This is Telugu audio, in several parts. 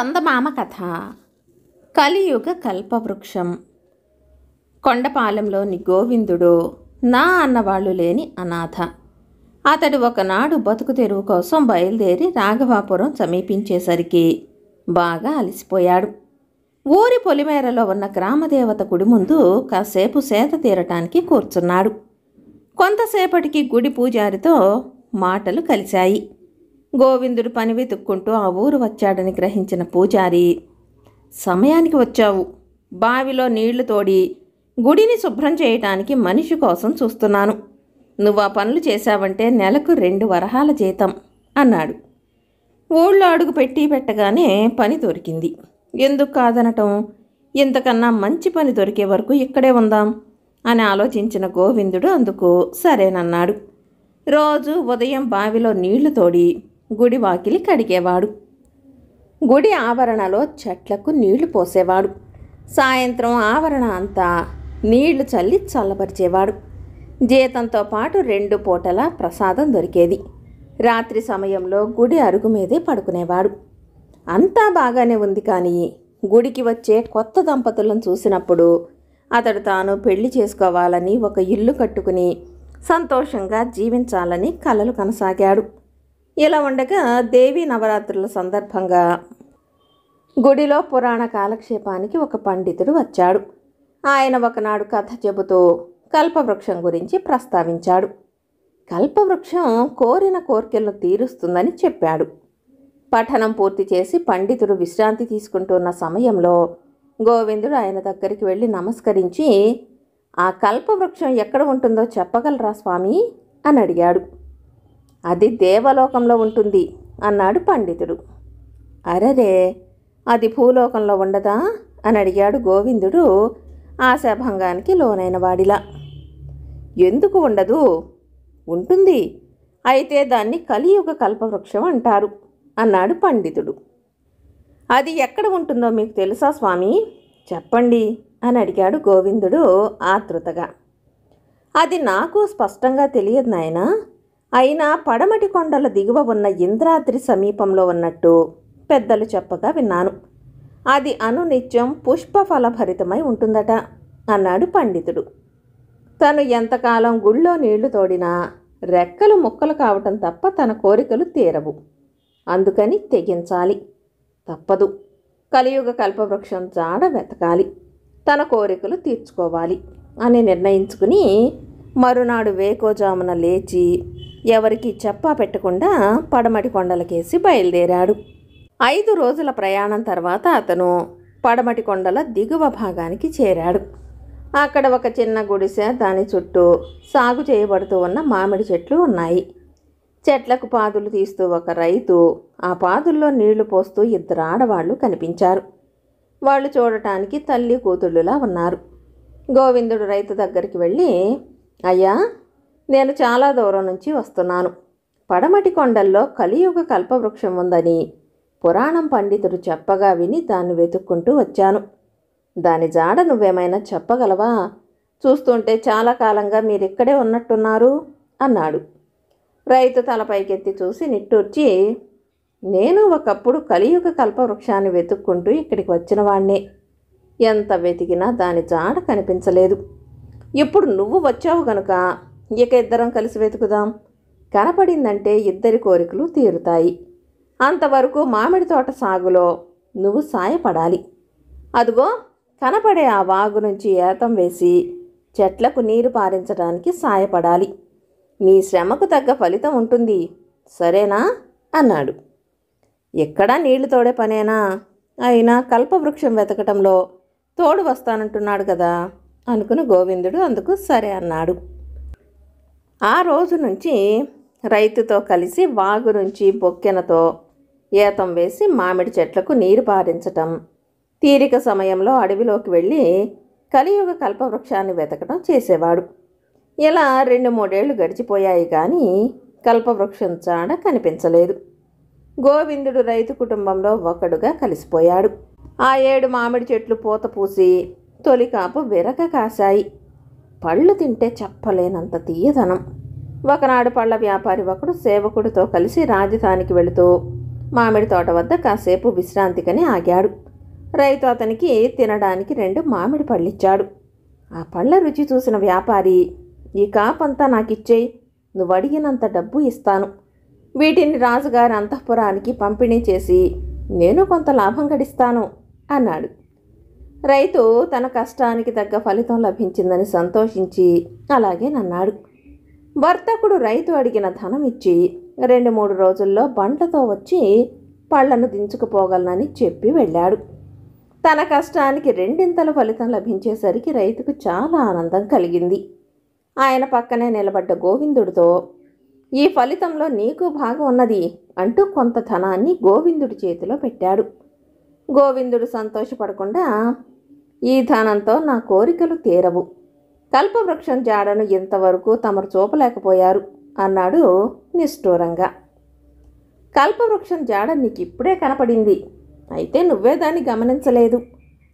చందమామ కథ కలియుగ కల్పవృక్షం. కొండపాలెంలోని గోవిందుడు నా అన్నవాళ్ళు లేని అనాథ. అతడు ఒకనాడు బతుకు తెరువు కోసం బయలుదేరి రాఘవాపురం సమీపించేసరికి బాగా అలసిపోయాడు. ఊరి పొలిమేరలో ఉన్న గ్రామదేవత గుడి ముందు కాసేపు సేత తీరటానికి కూర్చున్నాడు. కొంతసేపటికి గుడి పూజారితో మాటలు కలిశాయి. గోవిందుడు పని వెతుక్కుంటూ ఆ ఊరు వచ్చాడని గ్రహించిన పూజారి సమయానికి వచ్చావు. బావిలో నీళ్ళు తోడి గుడిని శుభ్రం చేయటానికి మనిషి కోసం చూస్తున్నాను. నువ్వు ఆ పనులు చేశావంటే నెలకు రెండు వరహాల జీతం అన్నాడు. ఊళ్ళో అడుగు పెట్టి పెట్టగానే పని దొరికింది. ఎందుకు కాదనటం? ఇంతకన్నా మంచి పని దొరికే వరకు ఇక్కడే ఉందాం అని ఆలోచించిన గోవిందుడు అందుకు సరేనన్నాడు. రోజు ఉదయం బావిలో నీళ్ళు తోడి గుడి వాకిలి కడిగేవాడు. గుడి ఆవరణలో చెట్లకు నీళ్ళు పోసేవాడు. సాయంత్రం ఆవరణ అంతా నీళ్ళు చల్లి చల్లబరిచేవాడు. జీతంతో పాటు రెండు పూటల ప్రసాదం దొరికేది. రాత్రి సమయంలో గుడి అరుగు మీదే పడుకునేవాడు. అంతా బాగానే ఉంది కానీ గుడికి వచ్చే కొత్త దంపతులను చూసినప్పుడు అతడు తాను పెళ్ళి చేసుకోవాలని ఒక ఇల్లు కట్టుకుని సంతోషంగా జీవించాలని కలలు కొనసాగాడు. ఇలా ఉండగా దేవీ నవరాత్రుల సందర్భంగా గుడిలో పురాణ కాలక్షేపానికి ఒక పండితుడు వచ్చాడు. ఆయన ఒకనాడు కథ చెబుతూ కల్పవృక్షం గురించి ప్రస్తావించాడు. కల్పవృక్షం కోరిన కోర్కెలను తీరుస్తుందని చెప్పాడు. పఠనం పూర్తి చేసి పండితుడు విశ్రాంతి తీసుకుంటున్న సమయంలో గోవిందుడు ఆయన దగ్గరికి వెళ్ళి నమస్కరించి ఆ కల్పవృక్షం ఎక్కడ ఉంటుందో చెప్పగలరా స్వామి? అని అడిగాడు. అది దేవలోకంలో ఉంటుంది అన్నాడు పండితుడు. అరరే అది భూలోకంలో ఉండదా? అని అడిగాడు గోవిందుడు ఆశాభంగానికి లోనైన వాడిలా. ఎందుకు ఉండదు? ఉంటుంది. అయితే దాన్ని కలియుగ కల్పవృక్షం అంటారు అన్నాడు పండితుడు. అది ఎక్కడ ఉంటుందో మీకు తెలుసా స్వామి? చెప్పండి అని అడిగాడు గోవిందుడు ఆతృతగా అది నాకు స్పష్టంగా తెలియదు నాయనా. అయినా పడమటి కొండల దిగువ ఉన్న ఇంద్రాద్రి సమీపంలో ఉన్నట్టు పెద్దలు చెప్పగా విన్నాను. అది అనునిత్యం పుష్పఫలభరితమై ఉంటుందట అన్నాడు పండితుడు. తను ఎంతకాలం గుళ్ళో నీళ్ళు తోడినా రెక్కలు ముక్కలు కావటం తప్ప తన కోరికలు తీరవు. అందుకని తెగించాలి. తప్పదు. కలియుగ కల్పవృక్షం జాడ వెతకాలి. తన కోరికలు తీర్చుకోవాలి అని నిర్ణయించుకుని మరునాడు వేకోజామున లేచి ఎవరికి చెప్పా పెట్టకుండా పడమటి కొండలకేసి బయలుదేరాడు. ఐదు రోజుల ప్రయాణం తర్వాత అతను పడమటి కొండల దిగువ భాగానికి చేరాడు. అక్కడ ఒక చిన్న గుడిసె దాని చుట్టూ సాగు చేయబడుతూ ఉన్న మామిడి చెట్లు ఉన్నాయి. చెట్లకు పాదులు తీస్తూ ఒక రైతు ఆ పాదుల్లో నీళ్ళు పోస్తూ ఇద్దరు ఆడవాళ్ళు కనిపించారు. వాళ్ళు చూడటానికి తల్లి కూతుళ్ళులా ఉన్నారు. గోవిందుడు రైతు దగ్గరికి వెళ్ళి అయ్యా నేను చాలా దూరం నుంచి వస్తున్నాను. పడమటి కొండల్లో కలియుగ కల్పవృక్షం ఉందని పురాణం పండితుడు చెప్పగా విని దాన్ని వెతుక్కుంటూ వచ్చాను. దాని జాడ నువ్వేమైనా చెప్పగలవా? చూస్తుంటే చాలా కాలంగా మీరిక్కడే ఉన్నట్టున్నారు అన్నాడు. రైతు తలపైకెత్తి చూసి నిట్టూర్చి నేను ఒకప్పుడు కలియుగ కల్పవృక్షాన్ని వెతుక్కుంటూ ఇక్కడికి వచ్చిన వాణ్ణే. ఎంత వెతికినా దాని జాడ కనిపించలేదు. ఇప్పుడు నువ్వు వచ్చావు గనుక ఇక ఇద్దరం కలిసి వెతుకుదాం. కనపడిందంటే ఇద్దరి కోరికలు తీరుతాయి. అంతవరకు మామిడి తోట సాగులో నువ్వు సాయపడాలి. అదిగో కనపడే ఆ వాగు నుంచి ఏతం వేసి చెట్లకు నీరు పారించడానికి సాయపడాలి. నీ శ్రమకు తగ్గ ఫలితం ఉంటుంది. సరేనా? అన్నాడు. ఎక్కడా నీళ్ళు తోడే పనేనా? అయినా కల్పవృక్షం వెతకటంలో తోడు వస్తానంటున్నాడు కదా అనుకుని గోవిందుడు అందుకు సరే అన్నాడు. ఆ రోజు నుంచి రైతుతో కలిసి వాగు నుంచి బొక్కెనతో ఏతం వేసి మామిడి చెట్లకు నీరు పారించటం. తీరిక సమయంలో అడవిలోకి వెళ్ళి కలియుగ కల్పవృక్షాన్ని వెతకడం చేసేవాడు. ఇలా రెండు మూడేళ్ళు గడిచిపోయాయి కానీ కల్పవృక్షం చాడ కనిపించలేదు. గోవిందుడు రైతు కుటుంబంలో ఒకడుగా కలిసిపోయాడు. ఆ ఏడు మామిడి చెట్లు పూత పూసి తొలికాపు విరక కాశాయి. పళ్ళు తింటే చెప్పలేనంత తీయదనం. ఒకనాడు పళ్ళ వ్యాపారి ఒకడు సేవకుడితో కలిసి రాజధానికి వెళుతూ మామిడి తోట వద్ద కాసేపు విశ్రాంతికని ఆగాడు. రైతు అతనికి తినడానికి రెండు మామిడి పళ్ళిచ్చాడు. ఆ పళ్ళ రుచి చూసిన వ్యాపారి ఈ కాపంతా నాకిచ్చేయి నువ్వు అడిగినంత డబ్బు ఇస్తాను. వీటిని రాజుగారి అంతఃపురానికి పంపిణీ చేసి నేను కొంత లాభం గడిస్తాను అన్నాడు. రైతు తన కష్టానికి తగ్గ ఫలితం లభించిందని సంతోషించి అలాగే నన్నాడు. వర్తకుడు రైతు అడిగిన ధనం ఇచ్చి రెండు మూడు రోజుల్లో బండ్లతో వచ్చి పళ్ళను దించుకుపోగలనని చెప్పి వెళ్ళాడు. తన కష్టానికి రెండింతల ఫలితం లభించేసరికి రైతుకు చాలా ఆనందం కలిగింది. ఆయన పక్కనే నిలబడ్డ గోవిందుడితో ఈ ఫలితంలో నీకు భాగం ఉన్నది అంటూ కొంత ధనాన్ని గోవిందుడి చేతిలో పెట్టాడు. గోవిందుడు సంతోషపడకుండా ఈ ధనంతో నా కోరికలు తీరవు. కల్పవృక్షం జాడను ఇంతవరకు తమరు చూపలేకపోయారు అన్నాడు నిష్ఠూరంగా. కల్పవృక్షం జాడ నీకు ఇప్పుడే కనపడింది. అయితే నువ్వే దాన్ని గమనించలేదు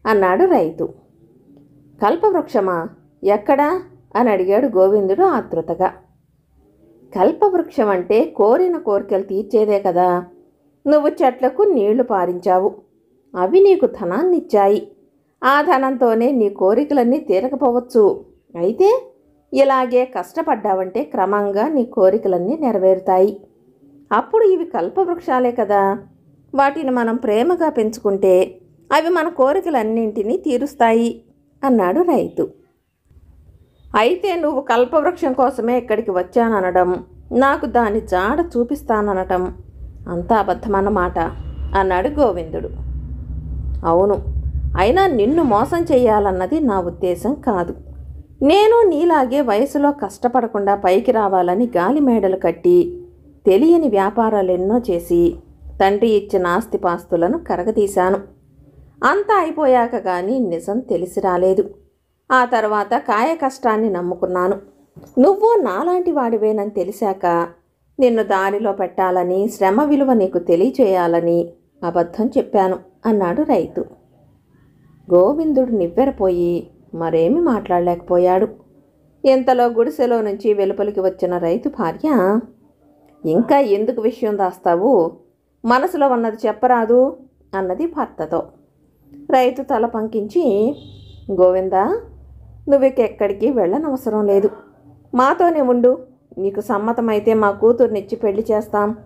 అన్నాడు రైతు. కల్పవృక్షమా? ఎక్కడా? అని అడిగాడు గోవిందుడు ఆతృతగా కల్పవృక్షం అంటే కోరిన కోరికలు తీర్చేదే కదా. నువ్వు చెట్లకు నీళ్ళు పారించావు. అవి నీకు ధనాన్నిచ్చాయి. ఆ ధనంతోనే నీ కోరికలన్నీ తీరకపోవచ్చు. అయితే ఇలాగే కష్టపడ్డావంటే క్రమంగా నీ కోరికలన్నీ నెరవేరుతాయి. అప్పుడు ఇవి కల్పవృక్షాలే కదా. వాటిని మనం ప్రేమగా పెంచుకుంటే అవి మన కోరికలన్నింటినీ తీరుస్తాయి అన్నాడు రైతు. అయితే నువ్వు కల్పవృక్షం కోసమే ఇక్కడికి వచ్చాననడం నాకు దాని జాడ చూపిస్తాననటం అంతా అబద్ధమన్నమాట అన్నాడు గోవిందుడు. అవును అయినా నిన్ను మోసం చేయాలన్నది నా ఉద్దేశం కాదు. నేను నీలాగే వయసులో కష్టపడకుండా పైకి రావాలని గాలి మేడలు కట్టి తెలియని వ్యాపారాలు ఎన్నో చేసి తండ్రి ఇచ్చిన ఆస్తిపాస్తులను కరగతీశాను అంతా అయిపోయాక కానీ నిజం తెలిసి రాలేదు. ఆ తర్వాత కాయ కష్టాన్ని నమ్ముకున్నాను. నువ్వు నాలాంటి వాడివేనని తెలిసాక నిన్ను దారిలో పెట్టాలని శ్రమ విలువ నీకు తెలియచేయాలని అబద్ధం చెప్పాను అన్నాడు రైతు. గోవిందుడు నివ్వెరపోయి మరేమి మాట్లాడలేకపోయాడు. ఇంతలో గుడిసెలో నుంచి వెలుపలికి వచ్చిన రైతు భార్య ఇంకా ఎందుకు విషయం దాస్తావు? మనసులో ఉన్నది చెప్పరాదు అన్నది భర్తతో. రైతు తల పంకించి గోవిందా నువ్వెక్కడికి వెళ్ళనవసరం లేదు. మాతోనే ఉండు. నీకు సమ్మతమైతే మా కూతుర్నిచ్చి పెళ్ళి చేస్తాం.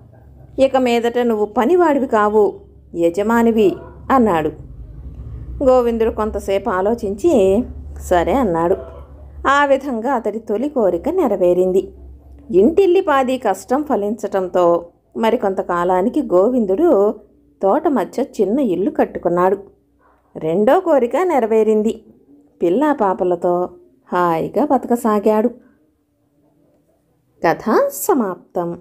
ఇక మీదట నువ్వు పనివాడివి కావు యజమానివి అన్నాడు. గోవిందుడు కొంతసేపు ఆలోచించి సరే అన్నాడు. ఆ విధంగా అతడి తొలి కోరిక నెరవేరింది. ఇంటిల్లిపాది కష్టం ఫలించటంతో మరికొంతకాలానికి గోవిందుడు తోట మధ్య చిన్న ఇల్లు కట్టుకున్నాడు. రెండో కోరిక నెరవేరింది. పిల్లా పాపలతో హాయిగా బతకసాగాడు. కథ సమాప్తం.